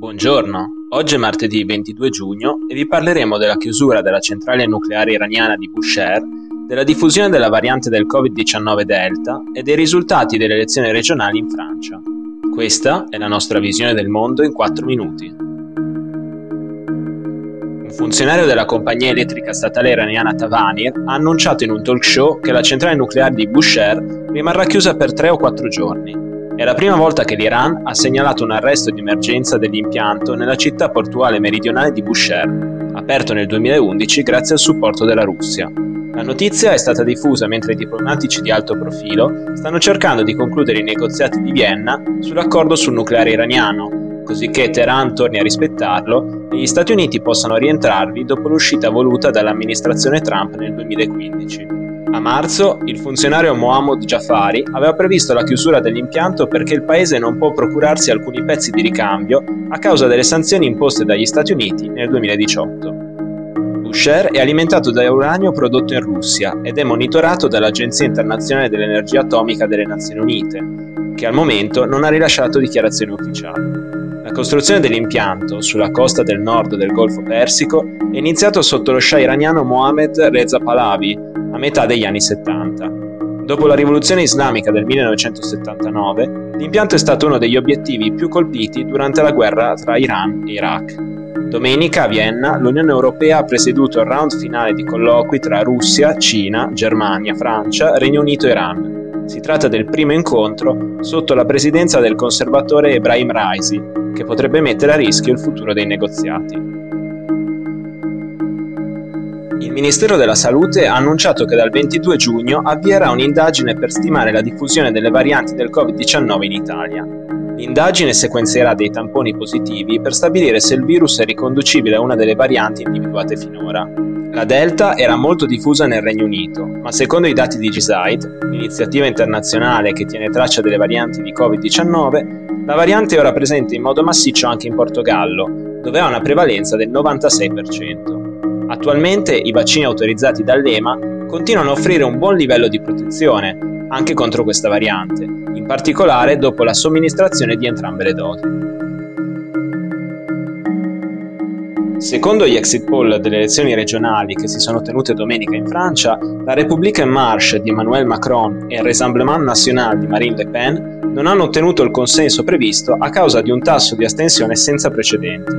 Buongiorno, oggi è martedì 22 giugno e vi parleremo della chiusura della centrale nucleare iraniana di Bushehr, della diffusione della variante del Covid-19 Delta e dei risultati delle elezioni regionali in Francia. Questa è la nostra visione del mondo in 4 minuti. Un funzionario della compagnia elettrica statale iraniana Tavanir ha annunciato in un talk show che la centrale nucleare di Bushehr rimarrà chiusa per 3 o 4 giorni è la prima volta che l'Iran ha segnalato un arresto di emergenza dell'impianto nella città portuale meridionale di Bushehr, aperto nel 2011 grazie al supporto della Russia. La notizia è stata diffusa mentre i diplomatici di alto profilo stanno cercando di concludere i negoziati di Vienna sull'accordo sul nucleare iraniano, così che Teheran torni a rispettarlo e gli Stati Uniti possano rientrarvi dopo l'uscita voluta dall'amministrazione Trump nel 2015. A marzo, il funzionario Mohammad Jafari aveva previsto la chiusura dell'impianto perché il paese non può procurarsi alcuni pezzi di ricambio a causa delle sanzioni imposte dagli Stati Uniti nel 2018. Bushehr è alimentato da uranio prodotto in Russia ed è monitorato dall'Agenzia internazionale dell'energia atomica delle Nazioni Unite, che al momento non ha rilasciato dichiarazioni ufficiali. La costruzione dell'impianto, sulla costa del nord del Golfo Persico, è iniziata sotto lo scià iraniano Mohammed Reza Pahlavi a metà degli anni 70. Dopo la rivoluzione islamica del 1979, l'impianto è stato uno degli obiettivi più colpiti durante la guerra tra Iran e Iraq. Domenica a Vienna l'Unione Europea ha presieduto il round finale di colloqui tra Russia, Cina, Germania, Francia, Regno Unito e Iran. Si tratta del primo incontro sotto la presidenza del conservatore Ebrahim Raisi, che potrebbe mettere a rischio il futuro dei negoziati. Il Ministero della Salute ha annunciato che dal 22 giugno avvierà un'indagine per stimare la diffusione delle varianti del Covid-19 in Italia. L'indagine sequenzierà dei tamponi positivi per stabilire se il virus è riconducibile a una delle varianti individuate finora. La Delta era molto diffusa nel Regno Unito, ma secondo i dati di GSIDE, l'iniziativa internazionale che tiene traccia delle varianti di Covid-19, la variante è ora presente in modo massiccio anche in Portogallo, dove ha una prevalenza del 96%. Attualmente i vaccini autorizzati dall'EMA continuano a offrire un buon livello di protezione, anche contro questa variante, particolare dopo la somministrazione di entrambe le dosi. Secondo gli exit poll delle elezioni regionali che si sono tenute domenica in Francia, la République en Marche di Emmanuel Macron e il Rassemblement National di Marine Le Pen non hanno ottenuto il consenso previsto a causa di un tasso di astensione senza precedenti.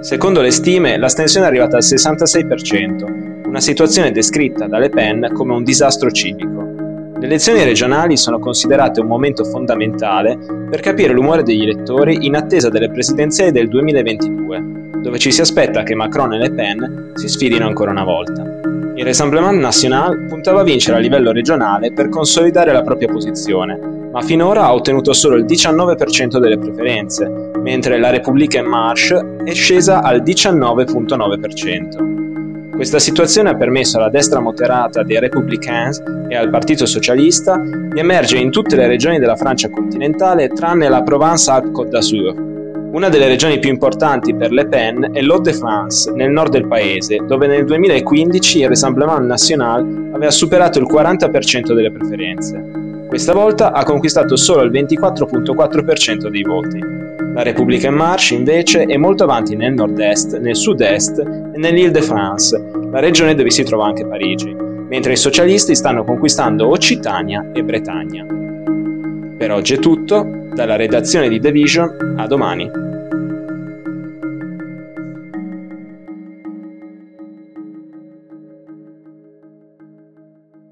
Secondo le stime, l'astensione è arrivata al 66%, una situazione descritta da Le Pen come un disastro civico. Le elezioni regionali sono considerate un momento fondamentale per capire l'umore degli elettori in attesa delle presidenziali del 2022, dove ci si aspetta che Macron e Le Pen si sfidino ancora una volta. Il Rassemblement National puntava a vincere a livello regionale per consolidare la propria posizione, ma finora ha ottenuto solo il 19% delle preferenze, mentre la Repubblica en Marche è scesa al 19,9%. Questa situazione ha permesso alla destra moderata dei Républicains e al Partito Socialista di emergere in tutte le regioni della Francia continentale tranne la Provence-Alpes-Côte d'Azur. Una delle regioni più importanti per Le Pen è l'Hauts-de-France, nel nord del paese, dove nel 2015 il Rassemblement National aveva superato il 40% delle preferenze. Questa volta ha conquistato solo il 24.4% dei voti. La Repubblica en Marche invece è molto avanti nel nord-est, nel sud-est e nell'Île-de-France, la regione dove si trova anche Parigi, mentre i socialisti stanno conquistando Occitania e Bretagna. Per oggi è tutto, dalla redazione di The Vision, a domani.